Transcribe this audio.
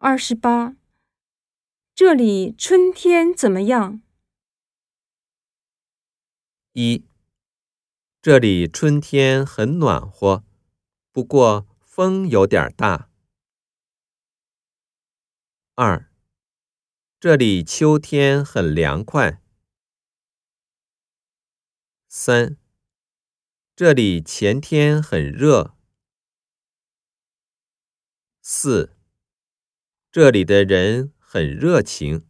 二十八，这里春天怎么样？一，这里春天很暖和，不过风有点大。二，这里秋天很凉快。三，这里前天很热。四，这里的人很热情。